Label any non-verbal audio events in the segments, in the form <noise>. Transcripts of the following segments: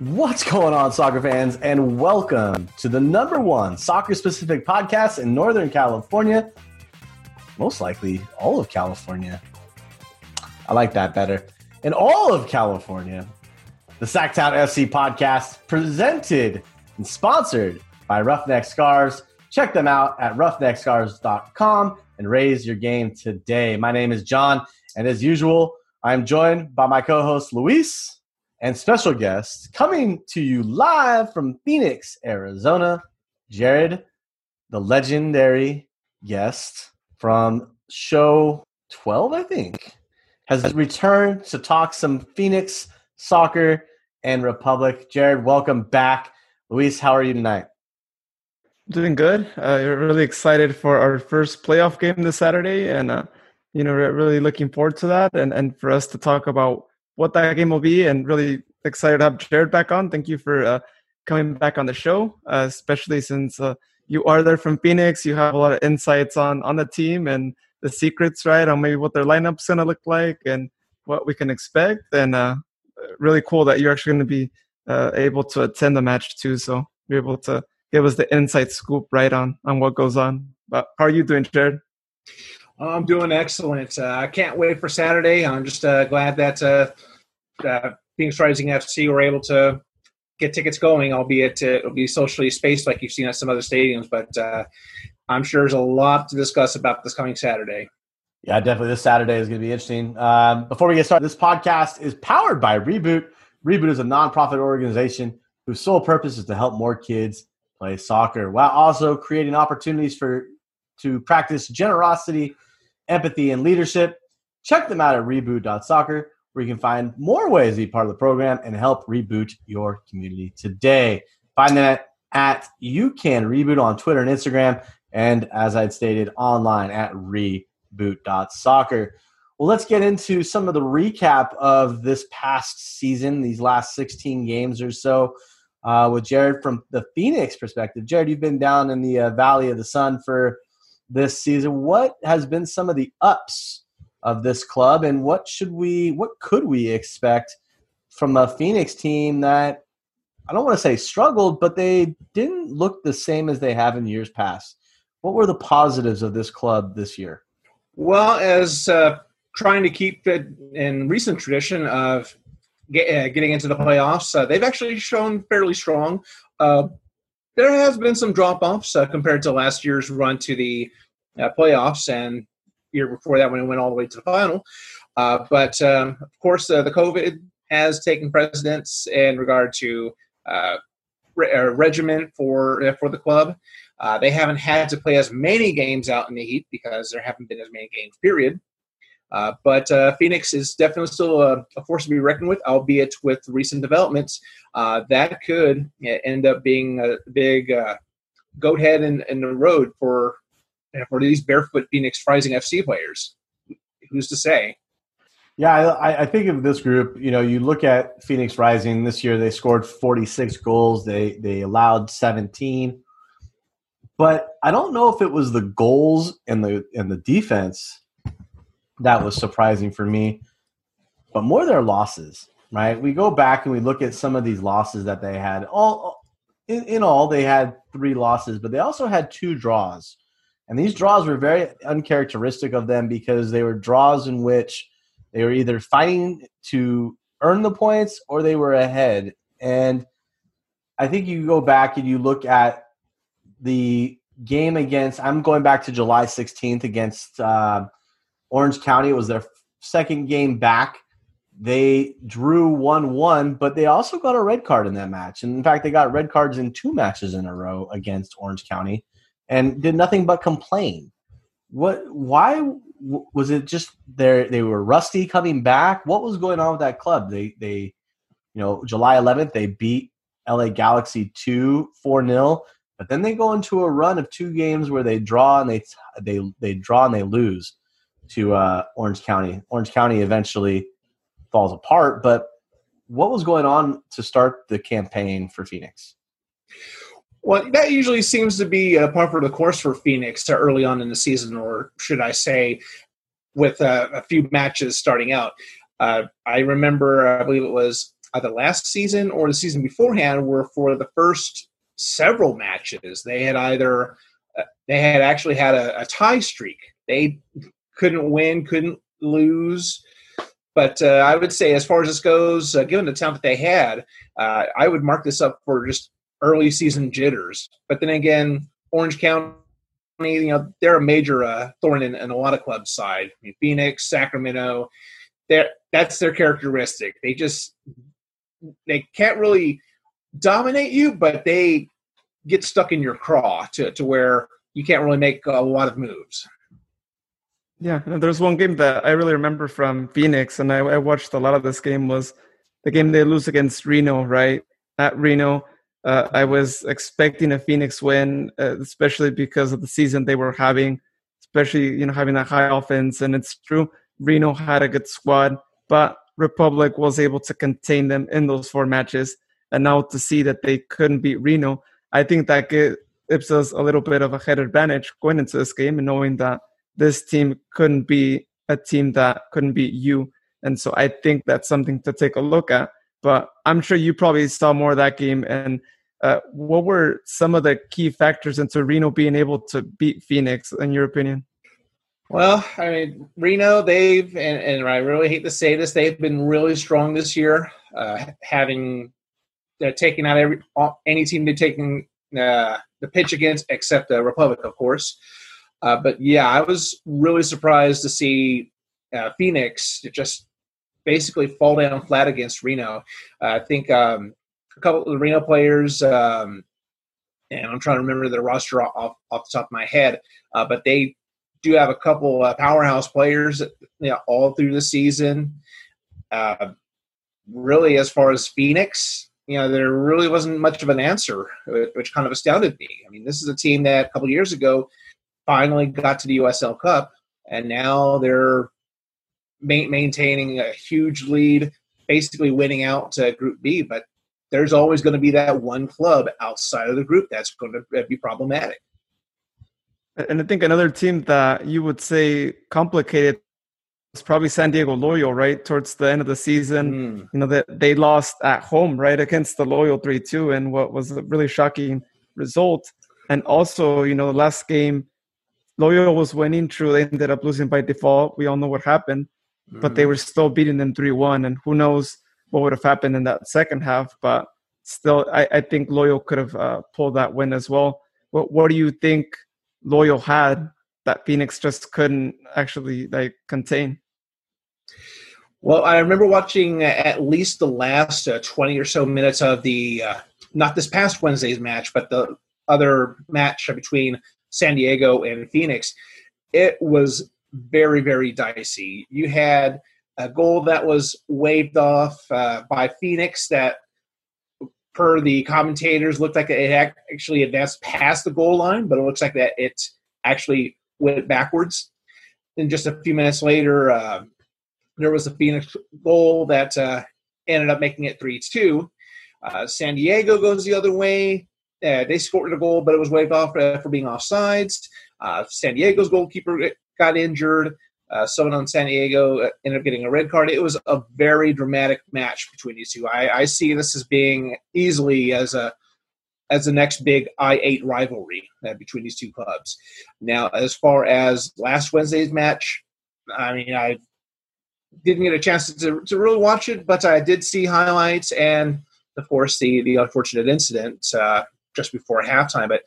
What's going on, soccer fans, and welcome to the number one soccer specific podcast in Northern California. Most likely, all of California. I like that better. In all of California, the Sactown FC podcast, presented and sponsored by Roughneck Scarves. Check them out at roughneckscarves.com and raise your game today. My name is Jon, and as usual, I'm joined by my co host Luis and special guests coming to you live from Phoenix, Arizona, Jared, the legendary guest from show 12, I think, has returned to talk some Phoenix soccer and Republic. Jared, welcome back. Luis, how are you tonight? Doing good. Uh, really excited for our first playoff game this Saturday, and uh, you know, really looking forward to that, and and for us to talk about what that game will be, and really excited to have Jared back on. Thank you for uh, coming back on the show, uh, especially since uh, you are there from Phoenix. You have a lot of insights on on the team and the secrets, right, on maybe what their lineup's gonna look like and what we can expect. And uh, really cool that you're actually going to be uh, able to attend the match too. So you're able to give us the inside scoop right on on what goes on. But how are you doing, Jared? I'm doing excellent. Uh, I can't wait for Saturday. I'm just glad that uh, Phoenix Rising FC were able to get tickets going, albeit it'll be socially spaced like you've seen at some other stadiums. But uh, I'm sure there's a lot to discuss about this coming Saturday. Yeah, definitely. This Saturday is going to be interesting. Um, before we get started, this podcast is powered by Reboot. Reboot is a nonprofit organization whose sole purpose is to help more kids play soccer while also creating opportunities for to practice generosity empathy, and leadership. Check them out at reboot.soccer, where you can find more ways to be part of the program and help reboot your community today. Find that at, You Can Reboot on Twitter and Instagram, and as I'd stated, online at reboot.soccer. Well, let's get into some of the recap of this past season, these last 16 games or so, uh, with Jared from the Phoenix perspective. Jared, you've been down in the uh, Valley of the Sun for this season. What has been some of the ups of this club, and what should we, what could we expect from a Phoenix team that I don't want to say struggled, but they didn't look the same as they have in years past. What were the positives of this club this year? Well, as uh, trying to keep it in recent tradition of get, uh, getting into the playoffs, uh, they've actually shown fairly strong. Uh, there has been some drop offs uh, compared to last year's run to the uh, playoffs and year before that when it went all the way to the final. Uh, but um, of course, uh, the COVID has taken precedence in regard to uh, re- uh, regimen for for the club. they haven't had to play as many games out in the heat because there haven't been as many games. Period. Uh, but uh, Phoenix is definitely still a, a, force to be reckoned with, albeit with recent developments uh, that could end up being a big goat head in, in, the road for for these barefoot Phoenix Rising FC players. Who's to say? Yeah, I, I, think of this group. You know, you look at Phoenix Rising this year; they scored 46 goals. They they allowed 17, but I don't know if it was the goals and the and the defense that was surprising for me, but more their losses. Right? We go back and we look at some of these losses that they had. All in, in all, they had three losses, but they also had two draws. And these draws were very uncharacteristic of them because they were draws in which they were either fighting to earn the points or they were ahead. And I think you go back and you look at the game against, I'm going back to July 16th against uh, Orange County. It was their second game back. They drew 1 1, but they also got a red card in that match. And in fact, they got red cards in two matches in a row against Orange County and did nothing but complain. What? Why was it just they they were rusty coming back? What was going on with that club? They they, you know, July 11th they beat LA Galaxy two four 0 but then they go into a run of two games where they draw and they they they draw and they lose to uh, Orange County. Orange County eventually falls apart. But what was going on to start the campaign for Phoenix? Well, that usually seems to be a part of the course for Phoenix to early on in the season, or should I say, with a, few matches starting out. Uh, I remember, I believe it was either last season or the season beforehand were for the first several matches. They had either uh, they had actually had a, a tie streak. They couldn't win, couldn't lose. But uh, I would say, as far as this goes, uh, given the talent that they had, uh, I would mark this up for just early season jitters. But then again, Orange County, you know, they're a major uh, thorn in, in, a lot of clubs' side. I mean, Phoenix, Sacramento, that's their characteristic. They just they can't really dominate you, but they get stuck in your craw to, to where you can't really make a lot of moves. Yeah, there's one game that I really remember from Phoenix, and I, I, watched a lot of this game was the game they lose against Reno, right? At Reno, uh, I was expecting a Phoenix win, uh, especially because of the season they were having, especially you know having that high offense. And it's true, Reno had a good squad, but Republic was able to contain them in those four matches. And now to see that they couldn't beat Reno, I think that gives us a little bit of a head advantage going into this game and knowing that this team couldn't be a team that couldn't beat you. And so I think that's something to take a look at. But I'm sure you probably saw more of that game. And uh, what were some of the key factors into Reno being able to beat Phoenix, in your opinion? Well, I mean, Reno, they've, and, and I really hate to say this, they've been really strong this year, uh, having uh, taken out every any team they've taken uh, the pitch against, except the Republic, of course. Uh, but yeah, I was really surprised to see uh, Phoenix just basically fall down flat against Reno. I think um, a couple of the Reno players, um, and I'm trying to remember the roster off, off the top of my head, uh, but they do have a couple uh, powerhouse players you know, all through the season. Uh, really, as far as Phoenix, you know, there really wasn't much of an answer, which kind of astounded me. I mean, this is a team that a couple years ago finally got to the USL Cup, and now they're maintaining a huge lead, basically winning out to Group B. But there's always going to be that one club outside of the group that's going to be problematic. And I think another team that you would say complicated was probably San Diego Loyal, right? Towards the end of the season, mm. you know, that they, they lost at home, right, against the Loyal 3 2, and what was a really shocking result. And also, you know, the last game, Loyal was winning, true, they ended up losing by default. We all know what happened, but they were still beating them 3 1. And who knows what would have happened in that second half, but still, I, I think Loyal could have uh, pulled that win as well. What, what do you think? Loyal had that Phoenix just couldn't actually like contain? Well, I remember watching at least the last uh, 20 or so minutes of the, uh, not this past Wednesday's match, but the other match between San Diego and Phoenix. It was very, very dicey. You had a goal that was waved off uh, by Phoenix that, per the commentators, looked like it actually advanced past the goal line, but it looks like that it actually went backwards. Then just a few minutes later, uh, there was a Phoenix goal that uh, ended up making it 3 2. Uh, San Diego goes the other way. Uh, they scored a goal, but it was waved off uh, for being offsides. San Diego's goalkeeper got injured. Uh, someone on San Diego ended up getting a red card. It was a very dramatic match between these two. I, I see this as being easily as a as the next big I-8 rivalry uh, between these two clubs. Now, as far as last Wednesday's match, I mean, I didn't get a chance to, to really watch it, but I did see highlights and, of course, the, the unfortunate incident uh, just before halftime. But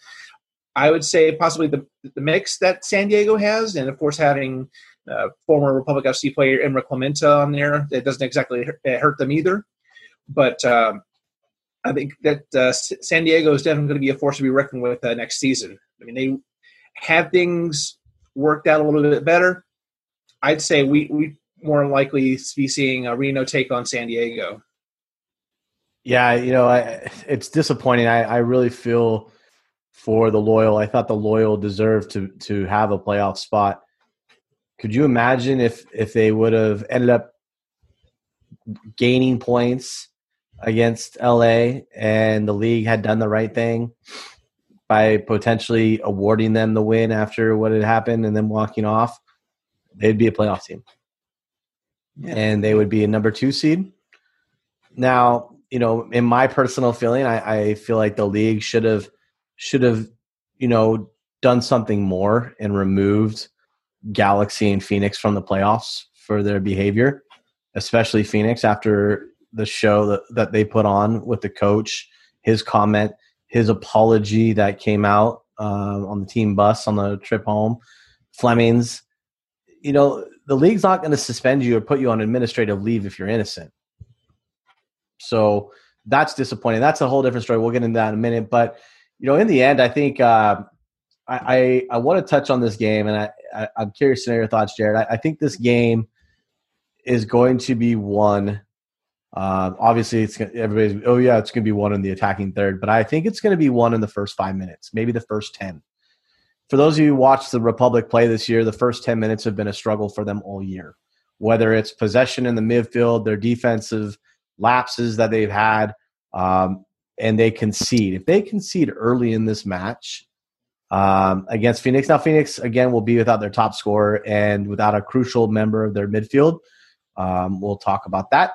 I would say possibly the, the mix that San Diego has, and, of course, having uh, former Republic FC player Emrah Klimenta on there, it doesn't exactly hurt them either. But um, I think that uh, San Diego is definitely going to be a force to be reckoned with uh, next season. I mean, they have things worked out a little bit better. I'd say we we more likely be seeing a Reno take on San Diego. Yeah, you know, I, it's disappointing. I, I really feel for the loyal. I thought the loyal deserved to to have a playoff spot. Could you imagine if if they would have ended up gaining points? against LA and the league had done the right thing by potentially awarding them the win after what had happened and then walking off, they'd be a playoff team. Yeah. And they would be a number two seed. Now, you know, in my personal feeling, I, I feel like the league should have should have, you know, done something more and removed Galaxy and Phoenix from the playoffs for their behavior, especially Phoenix after the show that, that they put on with the coach, his comment, his apology that came out uh, on the team bus on the trip home, Flemmings'. You know, the league's not going to suspend you or put you on administrative leave if you're innocent. So that's disappointing. That's a whole different story. We'll get into that in a minute. But you know, in the end, I think uh, I, I, I want to touch on this game, and I, I am curious to know your thoughts, Jared. I, I, think this game is going to be one. Uh, obviously, it's everybody's. Oh yeah, it's going to be one in the attacking third, but I think it's going to be one in the first five minutes, maybe the first ten. For those of you who watched the Republic play this year, the first ten minutes have been a struggle for them all year. Whether it's possession in the midfield, their defensive lapses that they've had, um, and they concede. If they concede early in this match um, against Phoenix, now Phoenix again will be without their top scorer and without a crucial member of their midfield. Um, we'll talk about that,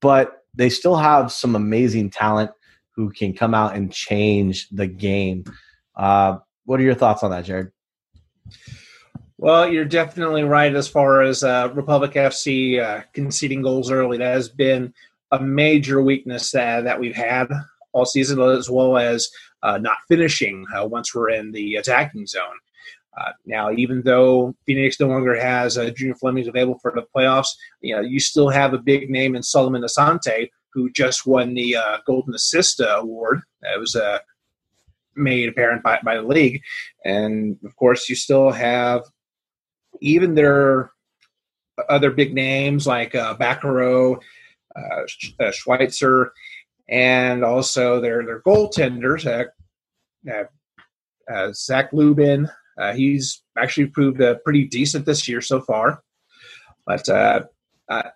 but they still have some amazing talent who can come out and change the game. Uh, what are your thoughts on that, Jared? Well, you're definitely right as far as uh, Republic FC uh, conceding goals early. That has been a major weakness that, that we've had all season, as well as uh, not finishing uh, once we're in the attacking zone. Uh, now, even though Phoenix no longer has uh, Junior Flemmings available for the playoffs, you know you still have a big name in Solomon Asante, who just won the uh, Golden Assist Award. That was uh, made apparent by, by the league, and of course, you still have even their other big names like uh, Bakero uh, uh, Schweitzer, and also their their goaltenders, uh, uh, uh Zac Lubin. Uh, he's actually proved pretty decent this year so far. But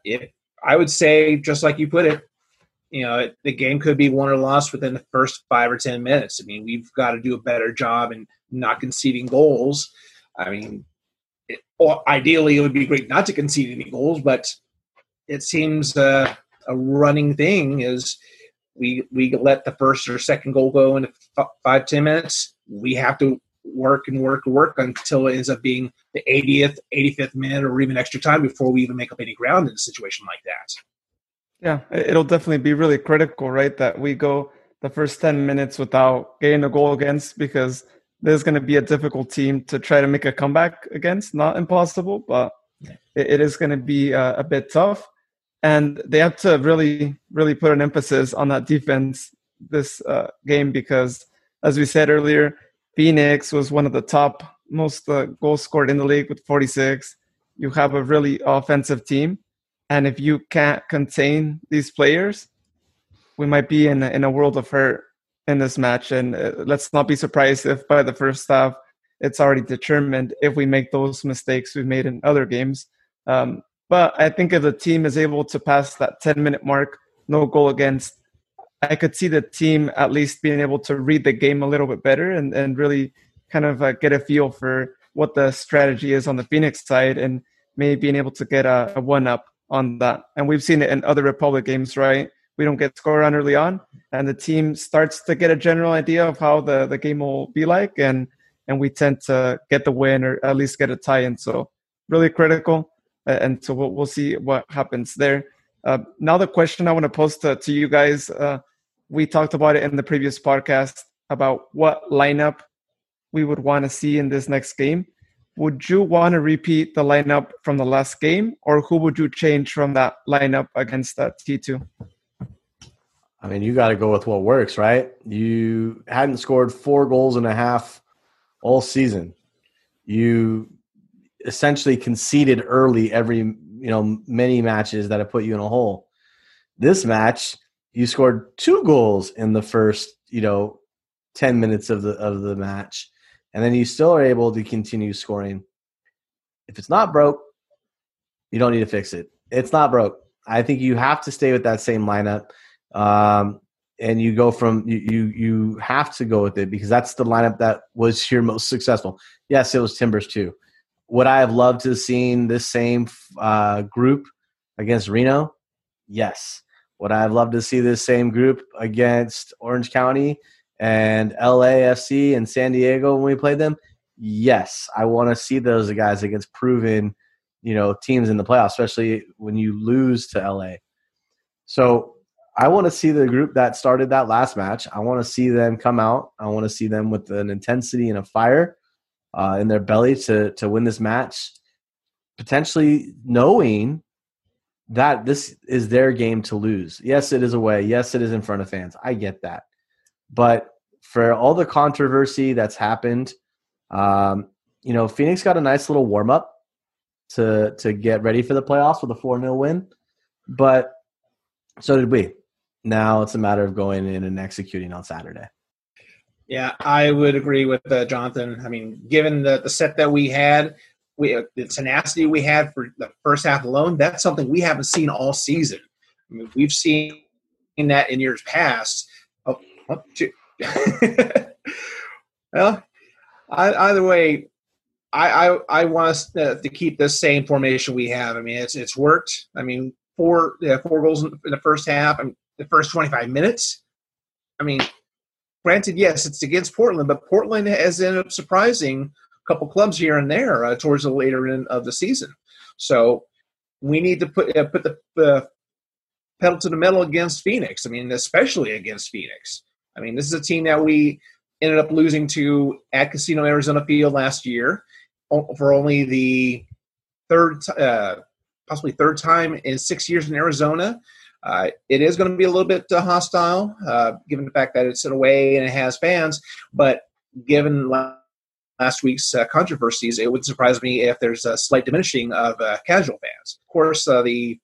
it, I would say, just like you put it, you know, the game could be won or lost within the first five or ten minutes. I mean, we've got to do a better job in not conceding goals. I mean, it, ideally, it would be great not to concede any goals, but it seems uh, a running thing is we we let the first or second goal go in five ten minutes. We have to work and work and work until it ends up being the 80th, 85th minute, or even extra time before we even make up any ground in a situation like that. Yeah, it'll definitely be really critical, right? That we go the first 10 minutes without getting a goal against because there's going to be a difficult team to try to make a comeback against. Not impossible, but it is going to be a, a bit tough and they have to really really put an emphasis on that defense this uh, game because as we said earlier phoenix was one of the top most uh, goals scored in the league with 46 you have a really offensive team. And if you can't contain these players we might be in a, in a world of hurt in this match. And uh, let's not be surprised if by the first half it's already determined if we make those mistakes we've made in other games. Um, but I think if the team is able to pass that 10 minute mark, no goal against, I could see the team at least being able to read the game a little bit better and, and really kind of uh, get a feel for what the strategy is on the Phoenix side and maybe being able to get a, a one up on that. And we've seen it in other Republic games, right? We don't get score on early on, and the team starts to get a general idea of how the, the game will be like, and and we tend to get the win or at least get a tie in. So really critical and so we'll, we'll see what happens there. Uh, now, the question I want to post to, to you guys uh, we talked about it in the previous podcast about what lineup we would want to see in this next game. Would you want to repeat the lineup from the last game, or who would you change from that lineup against that T2? I mean, you got to go with what works, right? You hadn't scored four goals and a half all season. You essentially conceded early every you know many matches that have put you in a hole. This match, you scored two goals in the first you know ten minutes of the of the match, and then you still are able to continue scoring. If it's not broke, you don't need to fix it. It's not broke. I think you have to stay with that same lineup. Um, and you go from you, you you have to go with it because that's the lineup that was your most successful. Yes, it was Timbers too, would I have loved to have seen this same uh, group against Reno? Yes. Would I have loved to see this same group against Orange County and LAFC and San Diego when we played them? Yes, I want to see those guys against proven, you know, teams in the playoffs, especially when you lose to LA. So I want to see the group that started that last match. I want to see them come out. I want to see them with an intensity and a fire uh, in their belly to to win this match, potentially knowing that this is their game to lose. Yes, it is away. Yes, it is in front of fans. I get that, but for all the controversy that's happened, um, you know, Phoenix got a nice little warm up to to get ready for the playoffs with a four 0 win, but so did we. Now it's a matter of going in and executing on Saturday. Yeah, I would agree with uh, Jonathan. I mean, given the, the set that we had, we uh, the tenacity we had for the first half alone, that's something we haven't seen all season. I mean, we've seen that in years past. Oh, oh <laughs> well, I, either way, I I, I want us to, to, keep the same formation we have. I mean, it's it's worked. I mean, four yeah, four goals in the first half. I mean, the first 25 minutes. I mean, granted, yes, it's against Portland, but Portland has ended up surprising a couple clubs here and there uh, towards the later end of the season. So we need to put uh, put the uh, pedal to the metal against Phoenix. I mean, especially against Phoenix. I mean, this is a team that we ended up losing to at Casino Arizona Field last year for only the third, uh, possibly third time in six years in Arizona. Uh, it is going to be a little bit uh, hostile, uh, given the fact that it's in a way and it has fans. But given last week's uh, controversies, it would surprise me if there's a slight diminishing of uh, casual fans. Of course, uh, the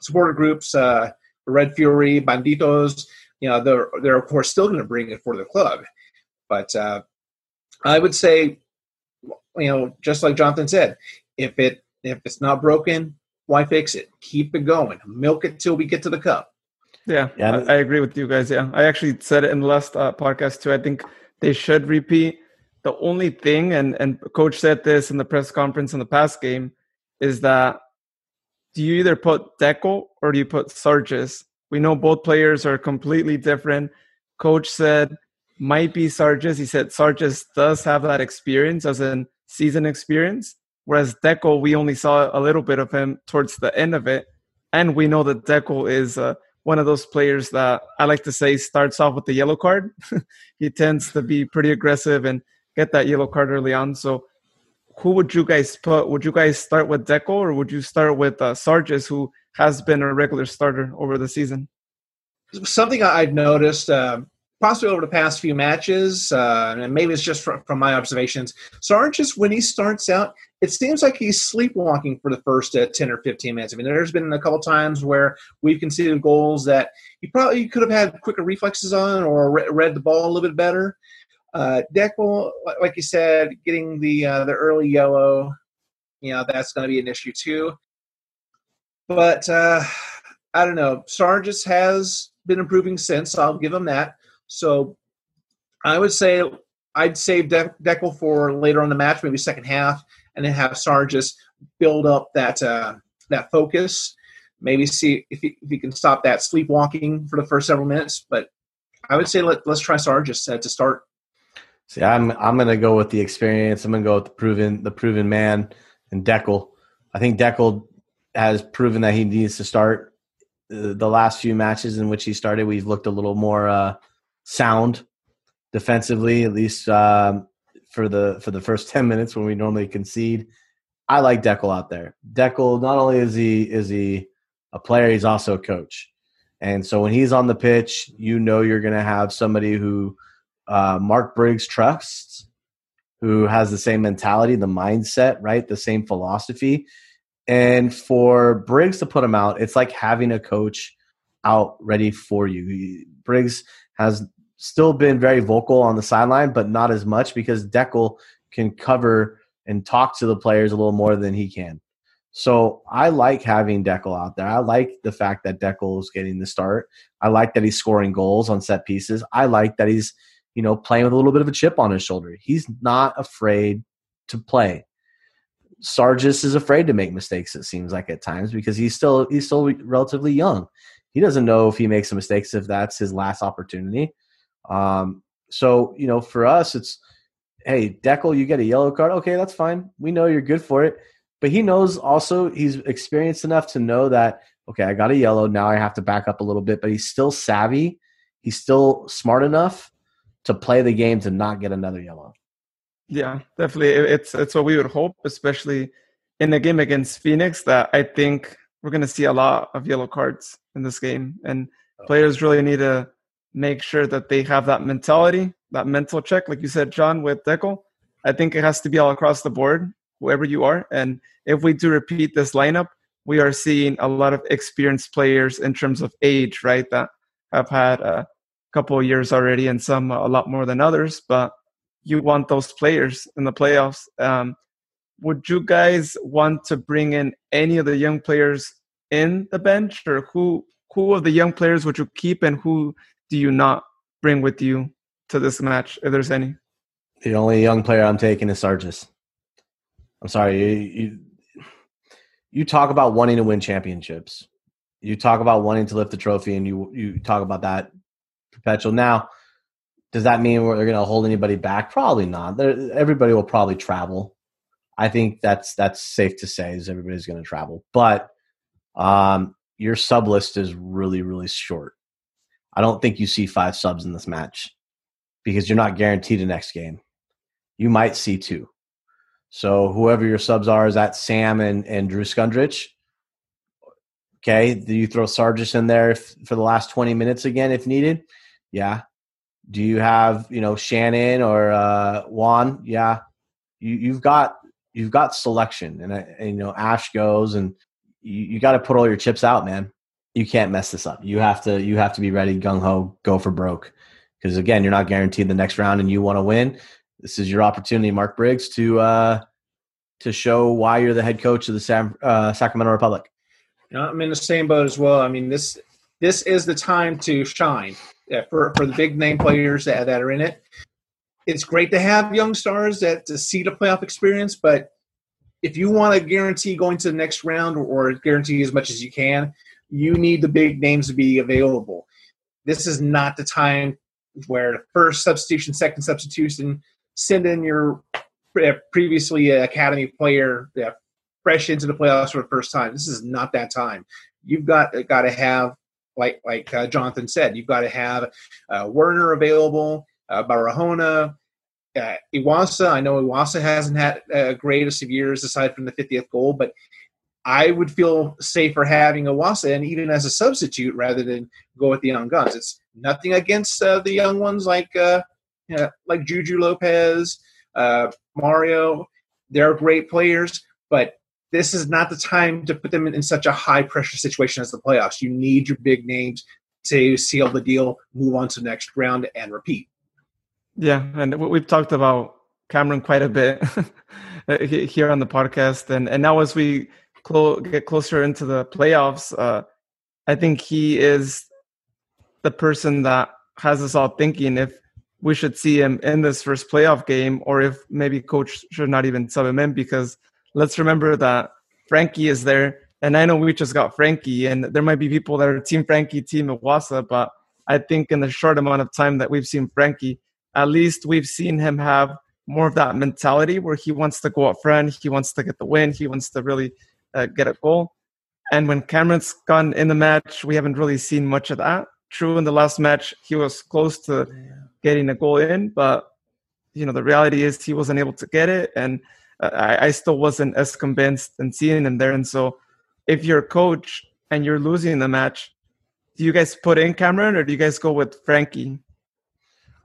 supporter groups, Red Fury, Banditos, you know, they're they're of course still going to bring it for the club. But I would say, you know, just like Jonathan said, if it if it's not broken, why fix it? Keep it going. Milk it till we get to the cup. Yeah, yeah, I, I agree with you guys. Yeah, I actually said it in the last uh, podcast too. I think they should repeat. The only thing, and and coach said this in the press conference in the past game, is that do you either put Deco or do you put Sargis? We know both players are completely different. Coach said might be Sargis. He said Sargis does have that experience as in season experience. Whereas Deco, we only saw a little bit of him towards the end of it. And we know that Deco is uh, one of those players that I like to say starts off with the yellow card. <laughs> he tends to be pretty aggressive and get that yellow card early on. So, who would you guys put? Would you guys start with Deco or would you start with uh, Sargis, who has been a regular starter over the season? Something I've noticed, uh, possibly over the past few matches, uh, and maybe it's just from, from my observations. Sargis, when he starts out, it seems like he's sleepwalking for the first uh, 10 or 15 minutes. I mean, there's been a couple times where we've conceded goals that he probably could have had quicker reflexes on or re- read the ball a little bit better. Uh, Deco, like you said, getting the uh, the early yellow, you know, that's going to be an issue too. But uh, I don't know. Sargis has been improving since. So I'll give him that. So I would say I'd save De- Deco for later on the match, maybe second half, and then have Sargis build up that uh, that focus. Maybe see if he, if he can stop that sleepwalking for the first several minutes. But I would say let, let's try Sargis uh, to start. See, I'm I'm gonna go with the experience. I'm gonna go with the proven the proven man and Dekel. I think Dekel has proven that he needs to start. Uh, the last few matches in which he started, we've looked a little more uh, sound defensively, at least um, for the for the first <laughs> ten minutes when we normally concede. I like Dekel out there. Dekel not only is he is he a player, he's also a coach. And so when he's on the pitch, you know you're going to have somebody who uh, Mark Briggs trusts, who has the same mentality, the mindset, right, the same philosophy. And for Briggs to put him out, it's like having a coach out ready for you. Briggs has still been very vocal on the sideline, but not as much because Dekel can cover and talk to the players a little more than he can. So I like having Dekel out there. I like the fact that Dekel is getting the start. I like that he's scoring goals on set pieces. I like that he's, you know, playing with a little bit of a chip on his shoulder. He's not afraid to play. Sargis is afraid to make mistakes. It seems like at times because he's still he's still relatively young, He doesn't know if he makes mistakes if that's his last opportunity. Um, so you know, for us, it's hey, Dekel, you get a yellow card. Okay, that's fine. We know you're good for it. But he knows also he's experienced enough to know that okay, I got a yellow. Now I have to back up a little bit. But he's still savvy. He's still smart enough to play the game to not get another yellow. Yeah, definitely. It's it's what we would hope, especially in the game against Phoenix. That I think we're going to see a lot of yellow cards in this game, and oh. players really need to make sure that they have that mentality, that mental check, like you said, Jon, with Dekel. I think it has to be all across the board, whoever you are. And if we do repeat this lineup, we are seeing a lot of experienced players in terms of age, right? That have had a couple years already, and some a lot more than others. But you want those players in the playoffs. Um, would you guys want to bring in any of the young players in the bench, or who who of the young players would you keep, and who do you not bring with you to this match, if there's any? The only young player I'm taking is Sargis. I'm sorry, you, you you talk about wanting to win championships. You talk about wanting to lift the trophy, and you you talk about that perpetual. Now, does that mean they're going to hold anybody back? Probably not. Everybody will probably travel. I think that's that's safe to say is everybody's going to travel, but um, your sub list is really really short. I don't think you see five subs in this match because you're not guaranteed a next game. You might see two. So whoever your subs are is that Sam and, and Drew Skundrich. Okay. Do you throw Sargis in there if, for the last 20 minutes again if needed? Yeah. Do you have, you know, Shannon or uh, Juan? Yeah. You, you've got you've got selection and, and you know Ash goes and you, you got to put all your chips out, man. You can't mess this up. You have to you have to be ready, gung ho, go for broke. Because again, you're not guaranteed the next round, and you want to win this is your opportunity, Mark Briggs, to uh, to show why you're the head coach of the Sam, uh, Sacramento Republic. I'm in the same boat as well. I mean this this is the time to shine yeah, for for the big name players that, that are in it. It's great to have young stars that to see the playoff experience, but if you want to guarantee going to the next round or guarantee as much as you can, you need the big names to be available. This is not the time where first substitution, second substitution, send in your previously academy player fresh into the playoffs for the first time. This is not that time. You've got got to have like like uh, Jonathan said, you've got to have uh, Werner available, uh, Barahona, uh, Iwasa. I know Iwasa hasn't had a greatest of years aside from the 50th goal, but I would feel safer having Iwasa and even as a substitute rather than go with the young guns. It's nothing against uh, the young ones like uh, you know, like Juju Lopez, uh, Mario. They're great players, but this is not the time to put them in, in such a high pressure situation as the playoffs. You need your big names to seal the deal, move on to the next round, and repeat. Yeah, and we've talked about Cameron quite a bit <laughs> here on the podcast, and and now as we clo- get closer into the playoffs, uh, I think he is the person that has us all thinking if we should see him in this first playoff game, or if maybe coach should not even sub him in because let's remember that Frankie is there, and I know we just got Frankie, and there might be people that are Team Frankie, Team Iwasa, but I think in the short amount of time that we've seen Frankie, at least we've seen him have more of that mentality where he wants to go up front, he wants to get the win, he wants to really uh, get a goal. And when Cameron's gone in the match, we haven't really seen much of that. True, in the last match, he was close to getting a goal in, but you know the reality is he wasn't able to get it, and I, I still wasn't as convinced in seeing him there. And so, if you're a coach and you're losing the match, do you guys put in Cameron or do you guys go with Frankie?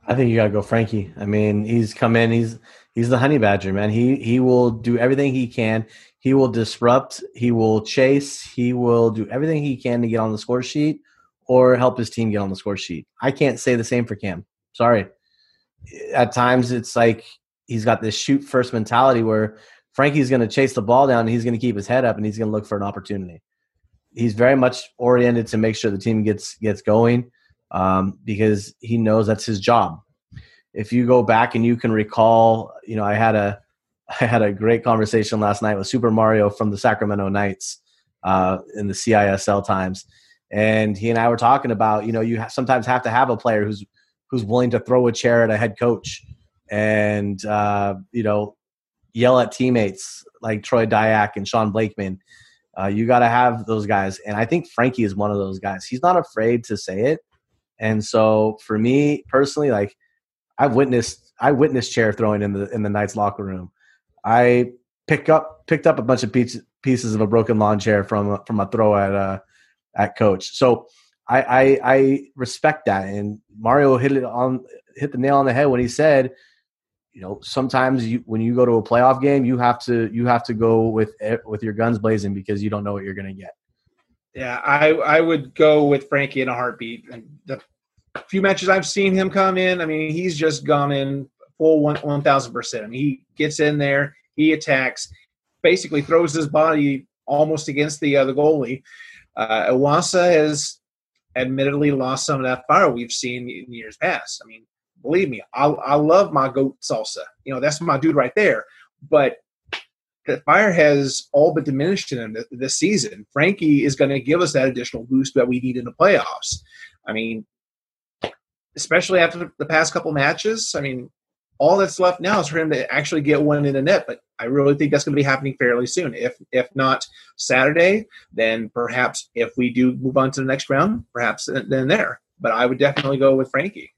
I think you gotta go Frankie. I mean, he's come in. He's he's the honey badger, man. He he will do everything he can. He will disrupt. He will chase. He will do everything he can to get on the score sheet or help his team get on the score sheet. I can't say the same for Cam. Sorry. At times, it's like he's got this shoot first mentality where Frankie's going to chase the ball down and he's going to keep his head up and he's going to look for an opportunity. He's very much oriented to make sure the team gets gets going um, because he knows that's his job. If you go back and you can recall, you know, I had a I had a great conversation last night with Super Mario from the Sacramento Knights uh, in the CISL times, And he and I were talking about, you know, you sometimes have to have a player who's who's willing to throw a chair at a head coach and uh, you know yell at teammates like Troy Dayak and Sean Blakeman. Uh, you got to have those guys, and I think Frankie is one of those guys. He's not afraid to say it, and so for me personally, like I've witnessed, I witnessed chair throwing in the in the Knights locker room. I pick up picked up a bunch of pieces pieces of a broken lawn chair from from a throw at uh at coach. So I, I I respect that, and Mario hit it on hit the nail on the head when he said you know sometimes you when you go to a playoff game you have to you have to go with with your guns blazing because you don't know what you're going to get. Yeah i i would go with frankie in a heartbeat. And the few matches i've seen him come in i mean he's just gone in full one 1000% i mean he gets in there he attacks basically throws his body almost against the uh, the goalie uh Iwasa has admittedly lost some of that fire we've seen in years past i mean Believe me, I, I love my goat salsa. You know, that's my dude right there. But the fire has all but diminished in him this season. Frankie is going to give us that additional boost that we need in the playoffs. I mean, especially after the past couple matches. I mean, all that's left now is for him to actually get one in the net. But I really think that's going to be happening fairly soon. If if not Saturday, then perhaps if we do move on to the next round, perhaps then there. But I would definitely go with Frankie.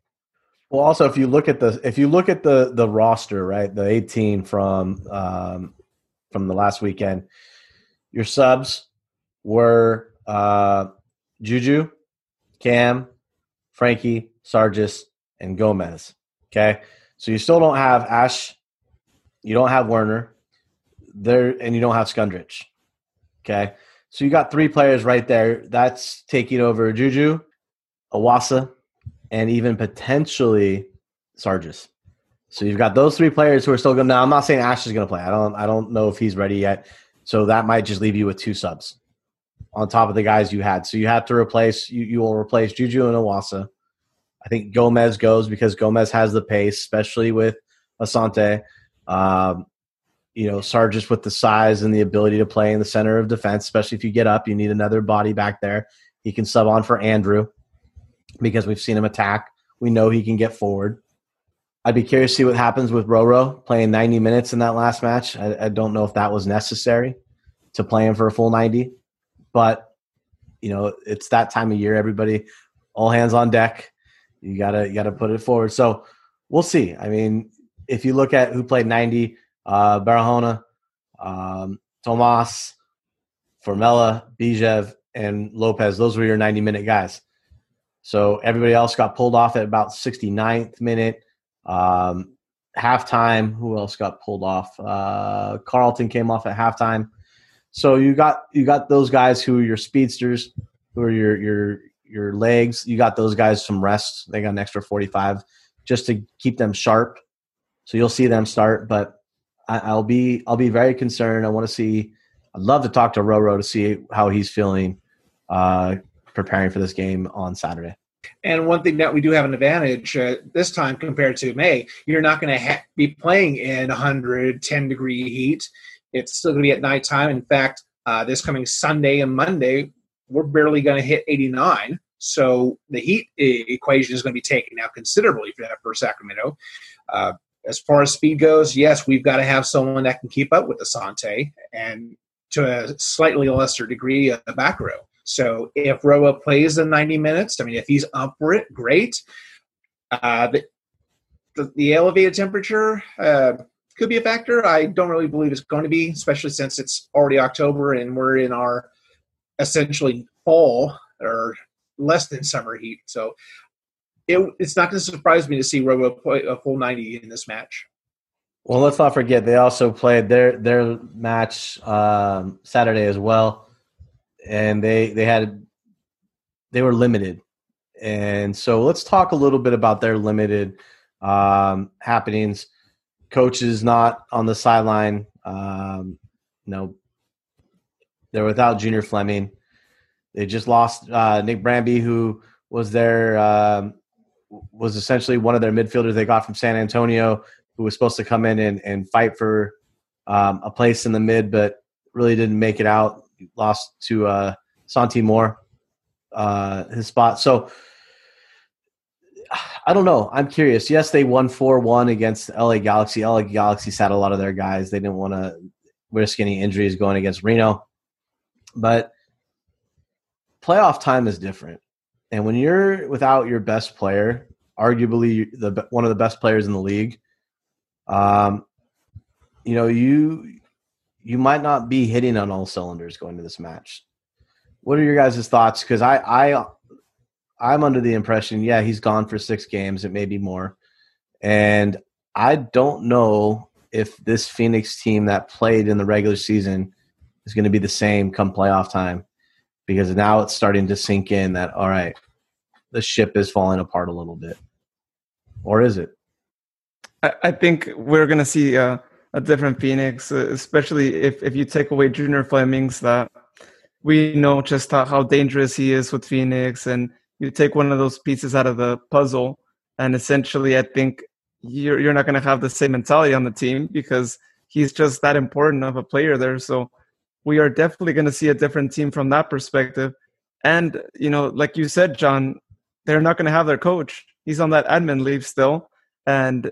Well, also if you look at the if you look at the the roster, right, the 18 from um, from the last weekend, your subs were uh, Juju, Cam, Frankie, Sargis, and Gomez. Okay, so you still don't have Ash, you don't have Werner, there, and you don't have Skundrich. Okay, so you got three players right there. That's taking over Juju, Iwasa, and even potentially Sargis. So you've got those three players who are still going. Now I'm not saying Ash is going to play. I don't. I don't know if he's ready yet. So that might just leave you with two subs on top of the guys you had. So you have to replace. You you will replace Juju and Iwasa. I think Gomez goes because Gomez has the pace, especially with Asante. Um, you know, Sargis with the size and the ability to play in the center of defense, especially if you get up, you need another body back there. He can sub on for Andrew because we've seen him attack. We know he can get forward. I'd be curious to see what happens with Roro playing 90 minutes in that last match. I, I, don't know if that was necessary to play him for a full 90, but you know it's that time of year. Everybody, all hands on deck. You gotta you gotta put it forward. So we'll see. I mean, if you look at who played 90, uh, Barahona, um, Tomas, Formella, Bijev, and Lopez, those were your 90 minute guys. So everybody else got pulled off at about 69th minute. Um, halftime, who else got pulled off? Uh, Carlton came off at halftime. So you got you got those guys who are your speedsters, who are your your your legs. You got those guys some rest. They got an extra 45 just to keep them sharp. So you'll see them start, but I, will be I'll be very concerned. I want to see. I'd love to talk to Roro to see how he's feeling uh, preparing for this game on Saturday. And one thing that we do have an advantage uh, this time compared to May, you're not going to ha- be playing in 110 degree heat. It's still going to be at nighttime. In fact, uh, this coming Sunday and Monday, we're barely going to hit 89. So the heat equation is going to be taken out considerably for, for Sacramento. Uh, as far as speed goes, yes, we've got to have someone that can keep up with Asante and to a slightly lesser degree, Bakero. So if Roa plays the 90 minutes, I mean, if he's up for it, great. Uh, the, the, the, elevated temperature uh, could be a factor. I don't really believe it's going to be, especially since it's already October and we're in our essentially fall or less than summer heat. So it, it's not going to surprise me to see Roa play a full 90 in this match. Well, let's not forget they also played their their match um, Saturday as well and they they had they were limited and so let's talk a little bit about their limited um, happenings coaches not on the sideline um, you know they're without junior fleming they just lost uh, nick Branby, who was their um, was essentially one of their midfielders they got from san antonio who was supposed to come in and, and fight for um, a place in the mid but really didn't make it out lost to uh, Santi Moar. uh, his spot. So I don't know. I'm curious. Yes, they won four one against LA Galaxy. LA Galaxy sat a lot of their guys. They didn't want to risk any injuries going against Reno, but playoff time is different. And when you're without your best player, arguably the one of the best players in the league, um, you know you you might not be hitting on all cylinders going to this match. What are your guys' thoughts? Because I I I'm under the impression, yeah, he's gone for six games. It may be more, and I don't know if this Phoenix team that played in the regular season is going to be the same come playoff time because now it's starting to sink in that all right, the ship is falling apart a little bit, or is it? I, I think we're going to see a, a different Phoenix, uh, especially if if you take away Junior Flemmings that we know just how, how dangerous he is with Phoenix, and you take one of those pieces out of the puzzle, and essentially, I think you're you're not going to have the same mentality on the team because he's just that important of a player there. So we are definitely going to see a different team from that perspective. And you know, like you said, Jon, they're not going to have their coach. He's on that admin leave still, and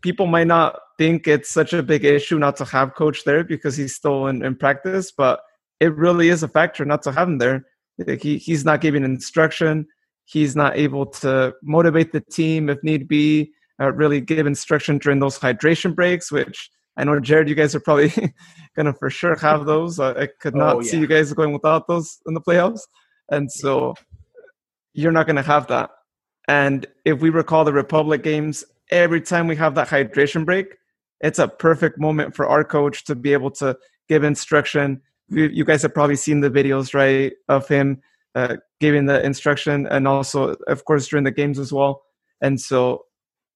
people might not think it's such a big issue not to have coach there because he's still in, in practice, but it really is a factor not to have him there. He he's not giving instruction. He's not able to motivate the team if need be. Uh, really give instruction during those hydration breaks, which I know Jared, you guys are probably <laughs> gonna for sure have those. I, I could not oh, yeah. see you guys going without those in the playoffs, and so you're not gonna have that. And if we recall the Republic games, every time we have that hydration break, it's a perfect moment for our coach to be able to give instruction. You guys have probably seen the videos, right, of him uh, giving the instruction, and also, of course, during the games as well. And so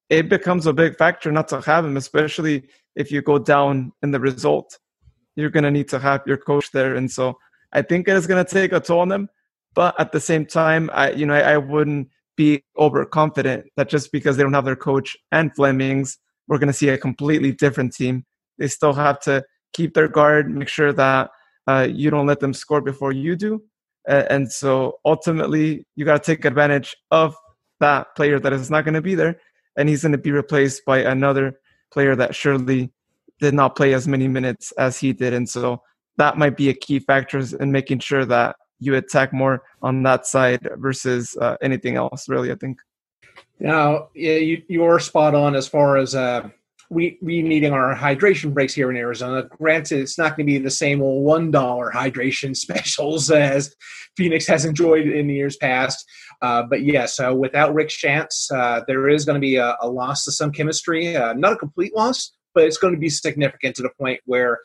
it becomes a big factor not to have him, especially if you go down in the result. You're going to need to have your coach there. And so I think it is going to take a toll on them. But at the same time, I, you know, I, I wouldn't be overconfident that just because they don't have their coach and Flemmings, we're going to see a completely different team. They still have to keep their guard, make sure that uh, you don't let them score before you do. Uh, and so ultimately, you got to take advantage of that player that is not going to be there and he's going to be replaced by another player that surely did not play as many minutes as he did. And so that might be a key factor in making sure that you attack more on that side versus uh, anything else, really, I think. Now, yeah, you, you're spot on as far as uh, we we needing our hydration breaks here in Arizona. Granted, it's not going to be the same old one dollar hydration <laughs> specials as Phoenix has enjoyed in the years past. Uh, but yes, uh, without Rick Schantz, uh, there is going to be a, a, loss to some chemistry. Uh, not a complete loss, but it's going to be significant to the point where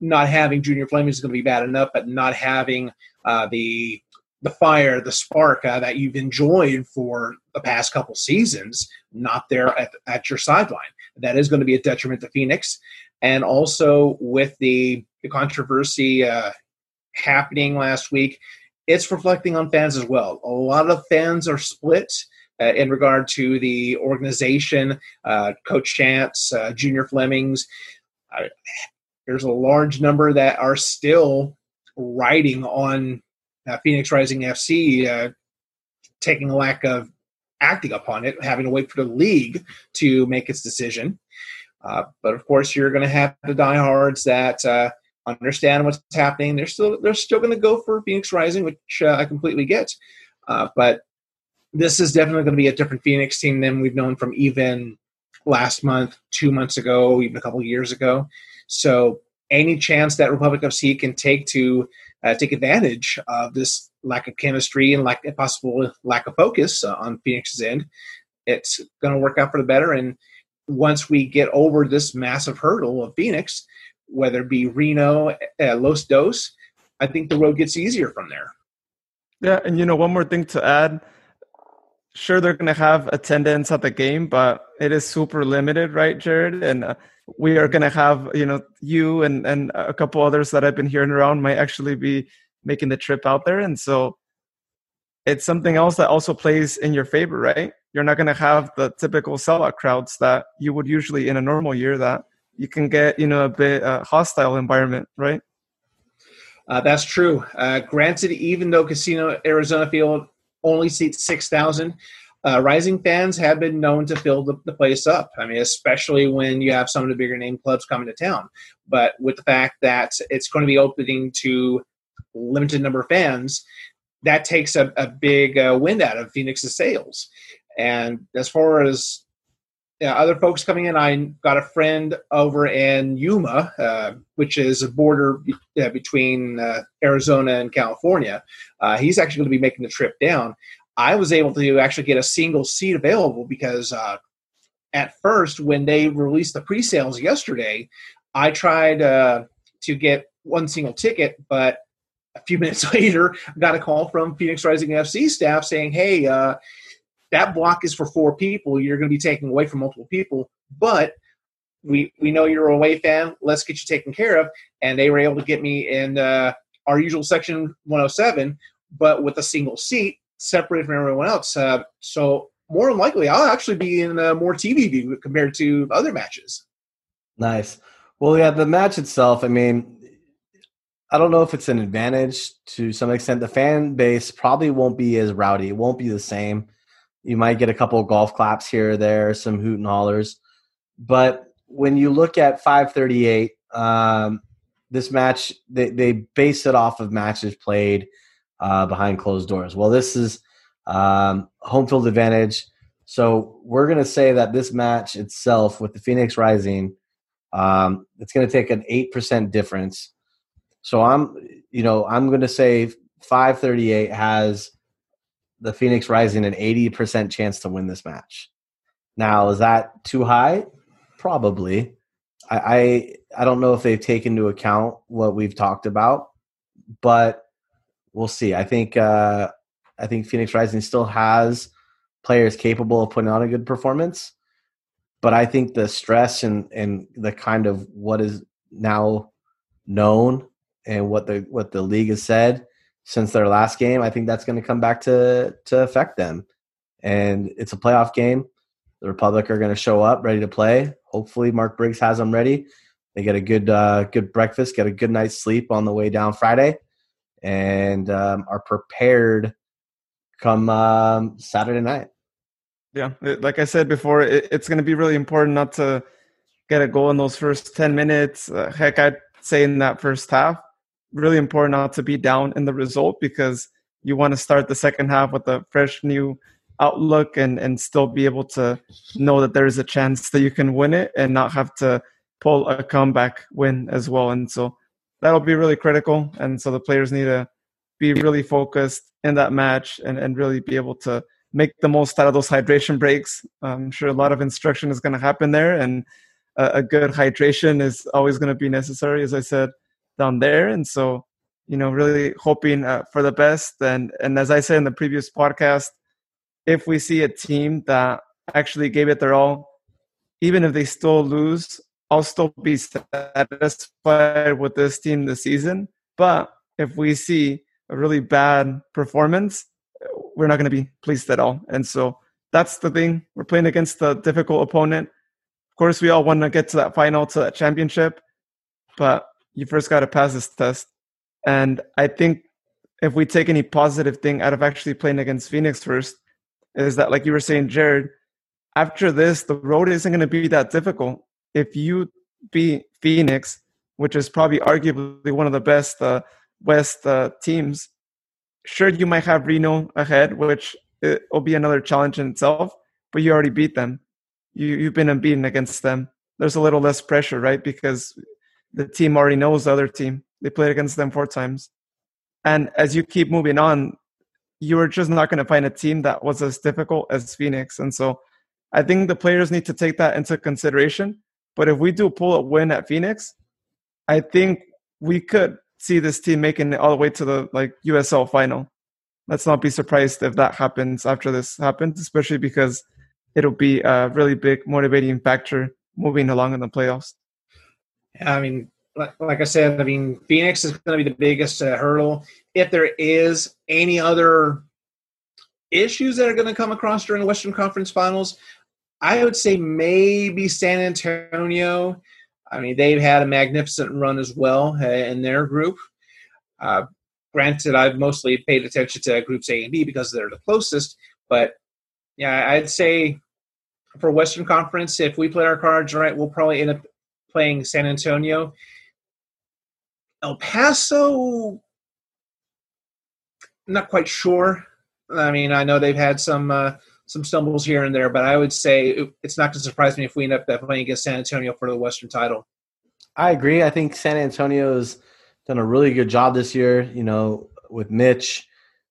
not having Junior Flemming is going to be bad enough, but not having uh, the the fire, the spark that you've enjoyed for the past couple seasons, not there at, at your sideline. That is going to be a detriment to Phoenix. And also with the, the controversy happening last week, it's reflecting on fans as well. A lot of fans are split uh, in regard to the organization, uh, Coach Schantz, uh, Junior Flemmings. there's a large number that are still riding on uh, Phoenix Rising FC, uh, taking a lack of acting upon it, having to wait for the league to make its decision. Uh, but of course, you're going to have the diehards that understand what's happening. They're still they're still going to go for Phoenix Rising, which uh, I completely get. Uh, but this is definitely going to be a different Phoenix team than we've known from even last month, two months ago, even a couple years ago. So any chance that Republic of FC can take to uh, take advantage of this lack of chemistry and lack possible lack of focus on Phoenix's end, it's going to work out for the better. And once we get over this massive hurdle of Phoenix, whether it be Reno, uh, Los Dos, I think the road gets easier from there. Yeah, and you know, one more thing to add. Sure, they're going to have attendance at the game, but it is super limited, right, Jared? And uh, we are going to have, you know, you and and a couple others that I've been hearing around might actually be making the trip out there, and so it's something else that also plays in your favor, right? You're not going to have the typical sellout crowds that you would usually in a normal year that you can get you know a bit uh, hostile environment right Uh, that's true. Uh, granted, even though Casino Arizona Field only seats 6,000, uh, Rising fans have been known to fill the, the, place up. I mean, especially when you have some of the bigger name clubs coming to town. But with the fact that it's going to be opening to limited number of fans, that takes a, a big uh, wind out of Phoenix's sails. And as far as other folks coming in, I got a friend over in Yuma, uh, which is a border be- uh, between uh, Arizona and California. Uh, he's actually going to be making the trip down. I was able to actually get a single seat available because uh, at first, when they released the pre-sales yesterday, I tried uh, to get one single ticket, but a few <laughs> minutes later, I got a call from Phoenix Rising FC staff saying, "Hey, uh, that block is for four people. You're going to be taking away from multiple people, but we we know you're a away fan. Let's get you taken care of." And they were able to get me in uh, our usual section 107, but with a single seat separated from everyone else. Uh, so more than likely, I'll actually be in uh, more TV view compared to other matches. Nice. Well, yeah, the match itself. I mean, I don't know if it's an advantage to some extent. The fan base probably won't be as rowdy. It won't be the same. You might get a couple of golf claps here or there, some hoot and hollers. But when you look at 538, um, this match, they, they base it off of matches played – uh, behind closed doors. Well, this is um, home field advantage. So we're going to say that this match itself with the Phoenix Rising, um, it's going to take an eight percent difference. So I'm, you know, I'm going to say 538 has the Phoenix Rising an 80 percent chance to win this match. Now, is that too high? Probably. I, I I don't know if they've taken into account what we've talked about, but we'll see. I think uh, I think Phoenix Rising still has players capable of putting on a good performance, but I think the stress and and the kind of what is now known and what the what the league has said since their last game, I think that's going to come back to to affect them. And it's a playoff game. The Republic are going to show up ready to play. Hopefully, Mark Briggs has them ready. They get a good uh, good breakfast, get a good night's sleep on the way down Friday, and um, are prepared come um, Saturday night. Yeah, like I said before, it, it's going to be really important not to get a goal in those first 10 minutes. Uh, heck, I'd say in that first half, really important not to be down in the result because you want to start the second half with a fresh new outlook and, and still be able to know that there is a chance that you can win it and not have to pull a comeback win as well. And so that'll be really critical. And so the players need to be really focused in that match and, and really be able to make the most out of those hydration breaks. I'm sure a lot of instruction is going to happen there, and a, a good hydration is always going to be necessary, as I said down there. And so, you know, really hoping uh, for the best. And and as I said in the previous podcast, if we see a team that actually gave it their all, even if they still lose, I'll still be satisfied with this team this season. But if we see a really bad performance, we're not going to be pleased at all. And so that's the thing. We're playing against a difficult opponent. Of course, we all want to get to that final, to that championship, but you first got to pass this test. And I think if we take any positive thing out of actually playing against Phoenix first, is that, like you were saying, Jared, after this, the road isn't going to be that difficult if you beat Phoenix, which is probably arguably one of the best uh, West uh, teams, sure you might have Reno ahead, which it will be another challenge in itself. But you already beat them. You you've been unbeaten against them. There's a little less pressure, right? Because the team already knows the other team. They played against them four times, and as you keep moving on, you are just not going to find a team that was as difficult as Phoenix. And so, I think the players need to take that into consideration but if we do pull a win at Phoenix, I think we could see this team making it all the way to the like USL final. Let's not be surprised if that happens after this happens, especially because it'll be a really big motivating factor moving along in the playoffs. I mean, like, like I said, I mean, Phoenix is going to be the biggest uh, hurdle. If there is any other issues that are going to come across during the Western Conference Finals, I would say maybe San Antonio. I mean, they've had a magnificent run as well uh, in their group. Uh, granted, I've mostly paid attention to groups A and B because they're the closest, but yeah, I'd say for Western Conference, if we play our cards right, we'll probably end up playing San Antonio. El Paso, not quite sure. I mean, I know they've had some uh, some stumbles here and there, but I would say it's not going to surprise me if we end up playing against San Antonio for the Western title. I agree. I think San Antonio's done a really good job this year. You know, with Mitch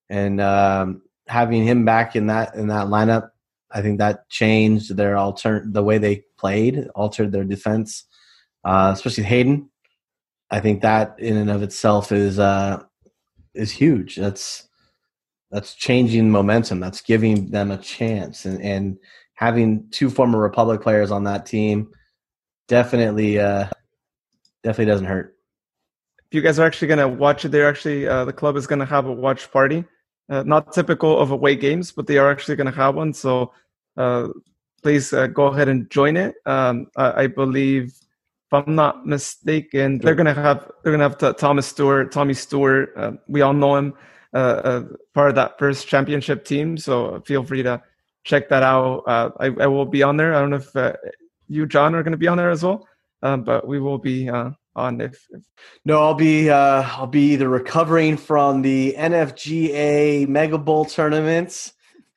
and um, having him back in that in that lineup, I think that changed their alter the way they played, altered their defense, uh, especially Hayden. I think that in and of itself is uh, is huge. That's that's changing momentum. That's giving them a chance, and and having two former Republic players on that team definitely uh, definitely doesn't hurt. If you guys are actually gonna watch it, they're actually uh, the club is gonna have a watch party. Uh, not typical of away games, but they are actually gonna have one. So uh, please uh, go ahead and join it. Um, I, I, believe, I'm not mistaken, they're gonna have they're gonna have Thomas Stewart, Tommy Stewart. Uh, we all know him, uh, uh, part of that first championship team. So feel free to check that out. Uh, I, I, will be on there. I don't know if you, Jon, are to be on there as well, but we will be on if, if, no i'll be uh i'll be either recovering from the nfga mega bowl tournaments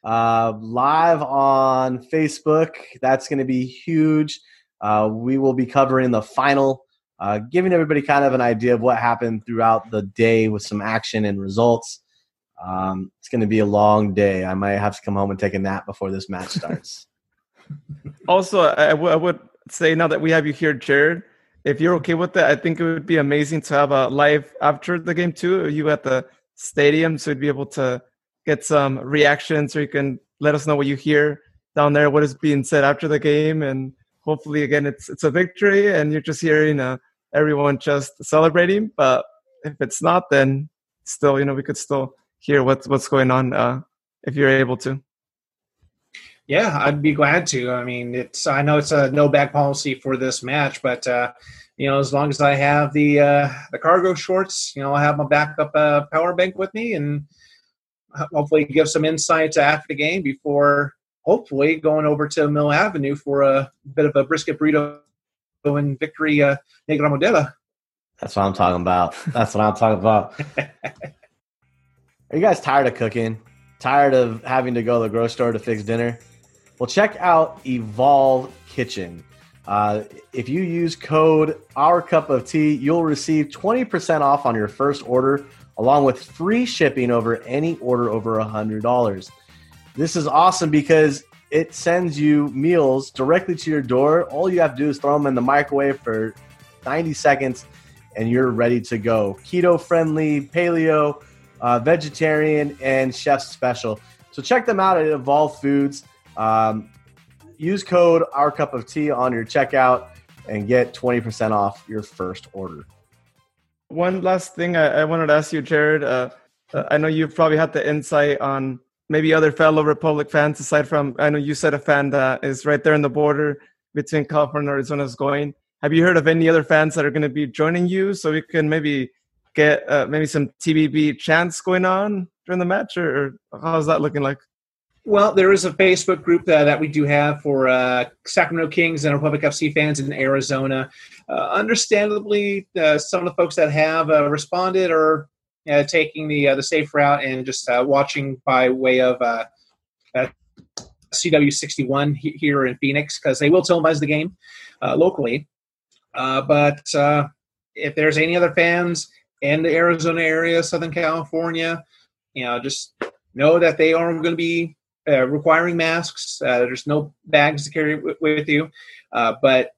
uh, live on Facebook. That's going to be huge. Uh, we will be covering the final, uh, giving everybody kind of an idea of what happened throughout the day with some action and results. Um, it's going to be a long day. I might have to come home and take a nap before this match starts. <laughs> also, I, w- I would say now that we have you here, Jared, if you're okay with that, I think it would be amazing to have a live after the game too. You at the stadium, so you'd be able to get some reactions or you can let us know what you hear down there, what is being said after the game. And hopefully, again, it's, it's a victory and you're just hearing uh, everyone just celebrating. But if it's not, then still, you know, we could still hear what's, what's going on uh, if you're able to. Yeah, I'd be glad to. I mean, it's I know it's a no bag policy for this match, but uh, you know, as long as I have the uh, the cargo shorts, you know, I'll have my backup uh, power bank with me, and hopefully give some insights after the game before hopefully going over to Mill Avenue for a bit of a brisket burrito and victory uh, Negra Modelo. That's what I'm talking about. That's what I'm talking about. <laughs> Are you guys tired of cooking? Tired of having to go to the grocery store to fix dinner? Well, check out Evolve Kitchen. Uh, if you use code Our Cup of Tea, you'll receive 20% off on your first order along with free shipping over any order over $100. This is awesome because it sends you meals directly to your door. All you have to do is throw them in the microwave for 90 seconds and you're ready to go. Keto friendly, paleo, uh, vegetarian, and chef's special. So check them out at Evolve Foods. Um, use code Our Cup of Tea on your checkout and get 20% off your first order. One last thing I, I wanted to ask you, Jared. Uh, uh, I know you've probably had the insight on maybe other fellow Republic fans, aside from I know you said a fan that is right there in the border between California and Arizona is going. Have you heard of any other fans that are going to be joining you so we can maybe get uh, maybe some TBB chants going on during the match, or, or how's that looking like? Well, there is a Facebook group that, that we do have for uh, Sacramento Kings and Republic FC fans in Arizona. Uh, understandably, uh, some of the folks that have uh, responded are uh, taking the uh, the safe route and just watching by way of CW61 here in Phoenix because they will televise the game locally. but if there's any other fans in the Arizona area, Southern California, you know, just know that they are going to be uh, requiring masks. Uh, there's no bags to carry w- with you, uh, but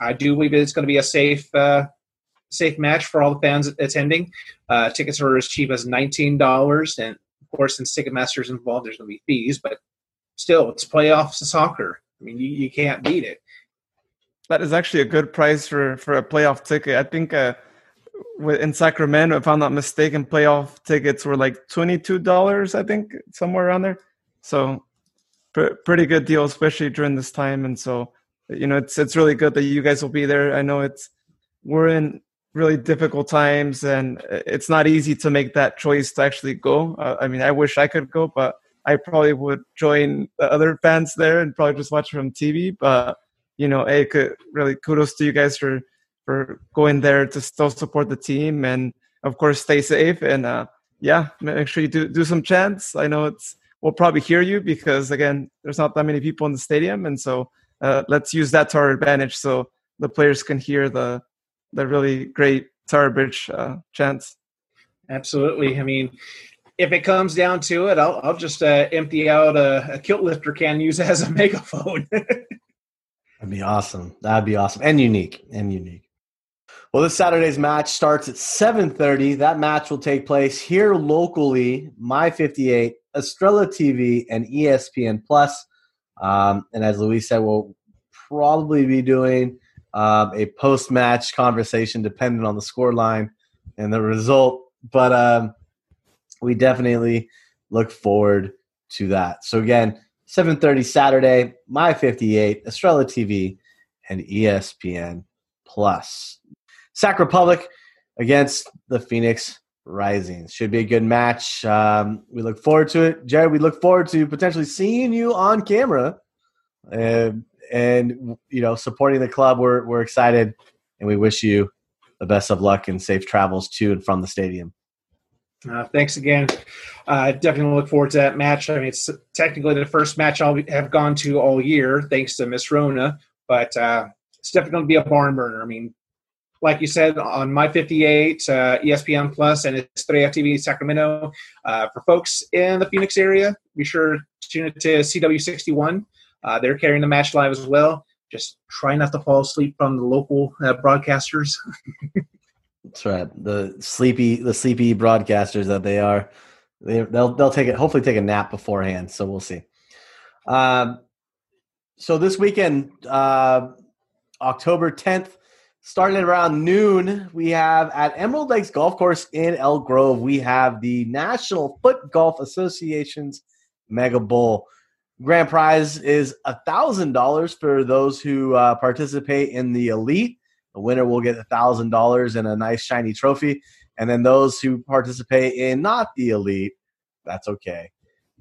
I do believe it's going to be a safe uh, safe match for all the fans attending. Uh, tickets are as cheap as nineteen dollars, and of course, since Ticketmaster is involved, there's going to be fees. But still, it's playoffs soccer. I mean, you, you can't beat it. That is actually a good price for for a playoff ticket. I think uh, in Sacramento, if I'm not mistaken, playoff tickets were like twenty two dollars. I think somewhere around there. So pr- pretty good deal, especially during this time. And so, you know, it's it's really good that you guys will be there. I know it's we're in really difficult times, and it's not easy to make that choice to actually go. Uh, I mean, I wish I could go, but I probably would join the other fans there and probably just watch from TV. But you know, hey, could, really kudos to you guys for for going there to still support the team, and of course, stay safe and uh, yeah, make sure you do do some chants. I know it's we'll probably hear you because again, there's not that many people in the stadium, and so uh, let's use that to our advantage so the players can hear the the really great Tower Bridge uh, chants. Absolutely. I mean, if it comes down to it, I'll, I'll just uh, empty out a, a kilt lifter can use as a <laughs> megaphone. That'd be awesome. That'd be awesome and unique and unique. Well, this Saturday's match starts at 7:30. That match will take place here locally, My 58, Estrella TV, and ESPN Plus. Um, and as Luis said, we'll probably be doing um, a post-match conversation, dependent on the score line and the result. But um, we definitely look forward to that. So again, 7:30 Saturday, My 58, Estrella TV, and ESPN Plus. Sac Republic against the Phoenix Rising. Should be a good match. Um, we look forward to it. Jared, we look forward to potentially seeing you on camera uh, and, you know, supporting the club. We're, we're excited and we wish you the best of luck and safe travels to and from the stadium. Uh, thanks again. Uh, definitely look forward to that match. I mean, it's technically the first match I'll have gone to all year, thanks to Miss Rona, but uh, it's definitely going to be a barn burner. I mean, like you said, on My 58, uh, ESPN Plus, and it's Estrella TV Sacramento. Uh, for folks in the Phoenix area, be sure to tune it to CW61. Uh, they're carrying the match live as well. Just try not to fall asleep from the local uh, broadcasters. <laughs> That's right. The sleepy, the sleepy broadcasters that they are. They, they'll they'll take it. Hopefully, take a nap beforehand. So we'll see. Um, so this weekend, uh, October tenth, starting around noon, we have at Emerald Lakes Golf Course in Elk Grove. We have the National Foot Golf Association's Mega Bowl. Grand prize is a thousand dollars for those who uh, participate in the elite the winner will get a $1,000 and a nice shiny trophy. And then those who participate in not the elite, that's okay.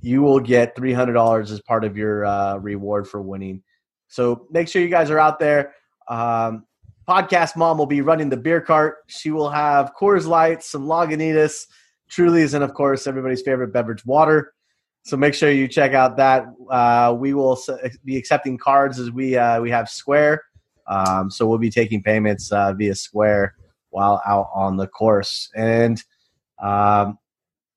You will get $300 as part of your uh, reward for winning. So make sure you guys are out there. Um, Podcast Mom will be running the beer cart. She will have Coors Light, some Lagunitas, Trulys, and of course, everybody's favorite beverage, water. So make sure you check out that. Uh, we will be accepting cards as we uh, we have Square. Um, so we'll be taking payments uh, via Square while out on the course. And um,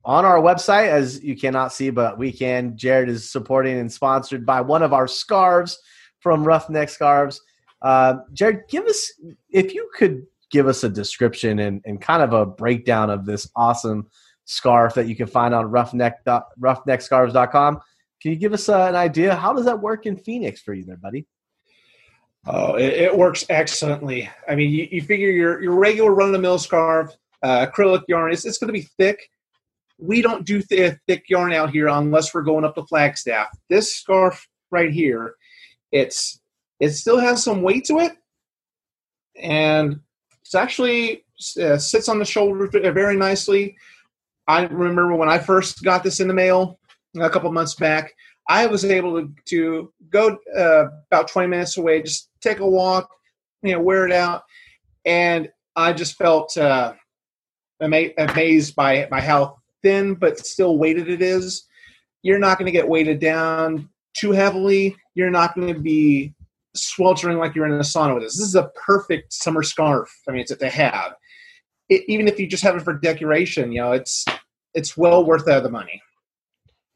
on our website, as you cannot see, but we can, Jared is supporting and sponsored by one of our scarves from Roughneck Scarves. Uh, Jared, give us, if you could give us a description and, and kind of a breakdown of this awesome scarf that you can find on roughneck, roughneckscarves.com. Can you give us uh, an idea? How does that work in Phoenix for you there, buddy? Oh, it, it, works excellently. I mean, you, you figure your your regular run of the mill scarf, uh, acrylic yarn, it's, it's going to be thick. We don't do th- thick yarn out here unless we're going up to Flagstaff. This scarf right here, it's it still has some weight to it, and it's actually uh, sits on the shoulder very nicely. I remember when I first got this in the mail a couple months back. I was able to, to go uh, about 20 minutes away, just take a walk, you know, wear it out, and I just felt uh, ama- amazed by by how thin but still weighted it is. You're not going to get weighted down too heavily. You're not going to be sweltering like you're in a sauna with this. This is a perfect summer scarf. I mean, it's a to have. It, even if you just have it for decoration, you know, it's it's well worth the money.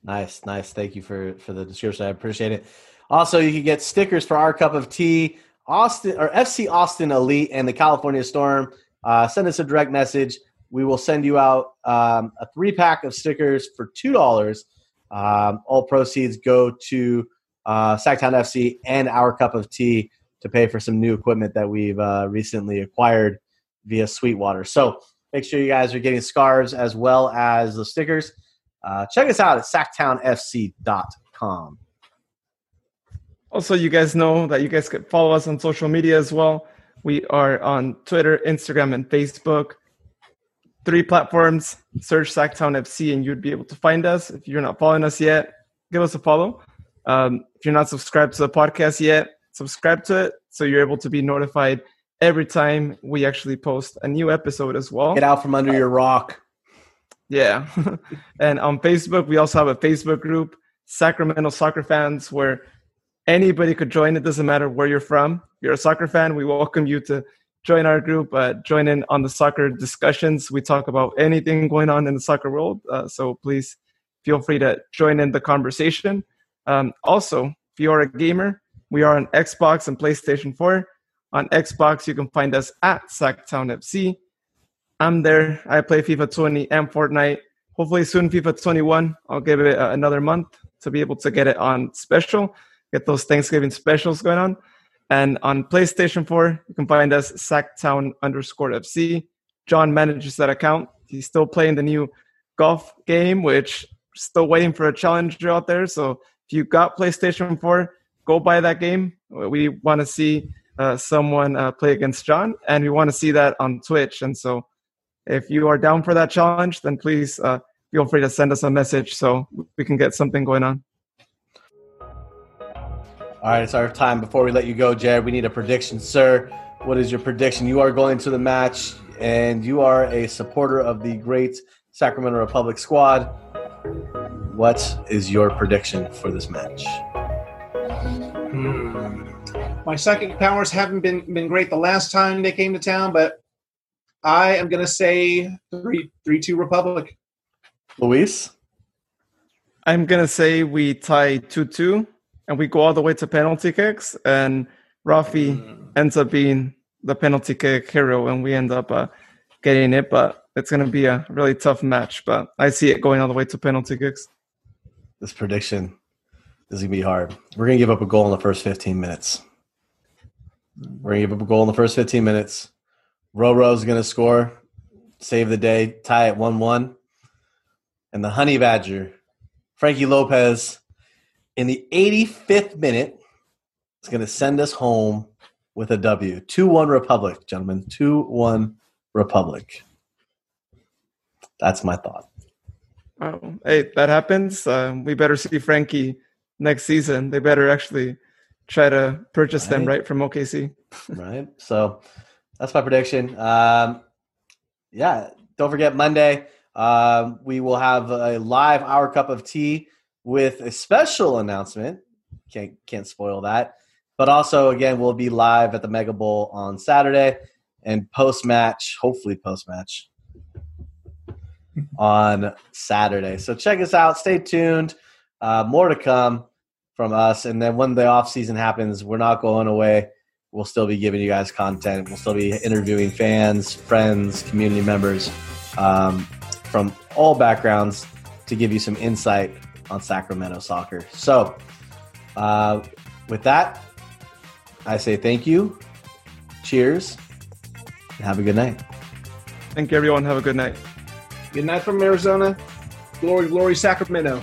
Nice, nice. Thank you for for the description. I appreciate it. Also, you can get stickers for our cup of tea, Austin or FC Austin Elite and the California Storm. Uh, send us a direct message. We will send you out um, a three pack of stickers for two dollars. Um, all proceeds go to uh, Sactown FC and our cup of tea to pay for some new equipment that we've uh, recently acquired via Sweetwater. So make sure you guys are getting scarves as well as the stickers. Uh, check us out at sactownfc.com. Also, you guys know that you guys can follow us on social media as well. We are on Twitter, Instagram, and Facebook. Three platforms. Search Sactown FC, and you'd be able to find us. If you're not following us yet, give us a follow. Um, if you're not subscribed to the podcast yet, subscribe to it so you're able to be notified every time we actually post a new episode as well. Get out from under your rock. Yeah. <laughs> and on Facebook, we also have a Facebook group, Sacramento Soccer Fans, where anybody could join. It doesn't matter where you're from. If you're a soccer fan, we welcome you to join our group, uh, join in on the soccer discussions. We talk about anything going on in the soccer world. Uh, so please feel free to join in the conversation. Um, also, if you are a gamer, we are on Xbox and PlayStation 4. On Xbox, you can find us at Sactown FC. I'm there. I play FIFA 20 and Fortnite. Hopefully soon FIFA 21. I'll give it another month to be able to get it on special, get those Thanksgiving specials going on. And on PlayStation 4, you can find us Sactown underscore FC. Jon manages that account. He's still playing the new golf game, which still waiting for a challenger out there. So if you got PlayStation 4, go buy that game. We want to see uh, someone uh, play against Jon, and we want to see that on Twitch. And so if you are down for that challenge, then please uh, feel free to send us a message so we can get something going on. All right, it's our time. Before we let you go, Jared, we need a prediction, sir. What is your prediction? You are going to the match, and you are a supporter of the great Sacramento Republic squad. What is your prediction for this match? Hmm. My psychic powers haven't been been great the last time they came to town, but I am going to say three three two Republic. Luis, I'm gonna say we tie two two, and we go all the way to penalty kicks, and Rafi Hmm. ends up being the penalty kick hero, and we end up uh, getting it. But it's gonna be a really tough match. But I see it going all the way to penalty kicks. this prediction is going to be hard. We're going to give up a goal in the first 15 minutes. We're going to give up a goal in the first 15 minutes. Roro's going to score, save the day, tie at 1 1. And the Honey Badger, Frankie Lopez, in the 85th minute, is going to send us home with a W. 2 1 Republic, gentlemen. 2 1 Republic. That's my thought. Oh, hey, that happens. Um, we better see Frankie next season. They better actually try to purchase them Right. right from OKC. <laughs> right? So that's my prediction. Um, yeah, don't forget Monday. Um, we will have a live Our Cup of Tea with a special announcement. Can't can't spoil that. But also, again, we'll be live at the Mega Bowl on Saturday and post match, hopefully post match on Saturday. So check us out. Stay tuned. Uh, more to come from us. And then when the off season happens, we're not going away we'll still be giving you guys content. We'll still be interviewing fans, friends, community members um, from all backgrounds to give you some insight on Sacramento soccer. So, uh, with that, I say thank you, cheers, and have a good night. Thank you, everyone. Have a good night. Good night from Arizona. Glory, glory, Sacramento.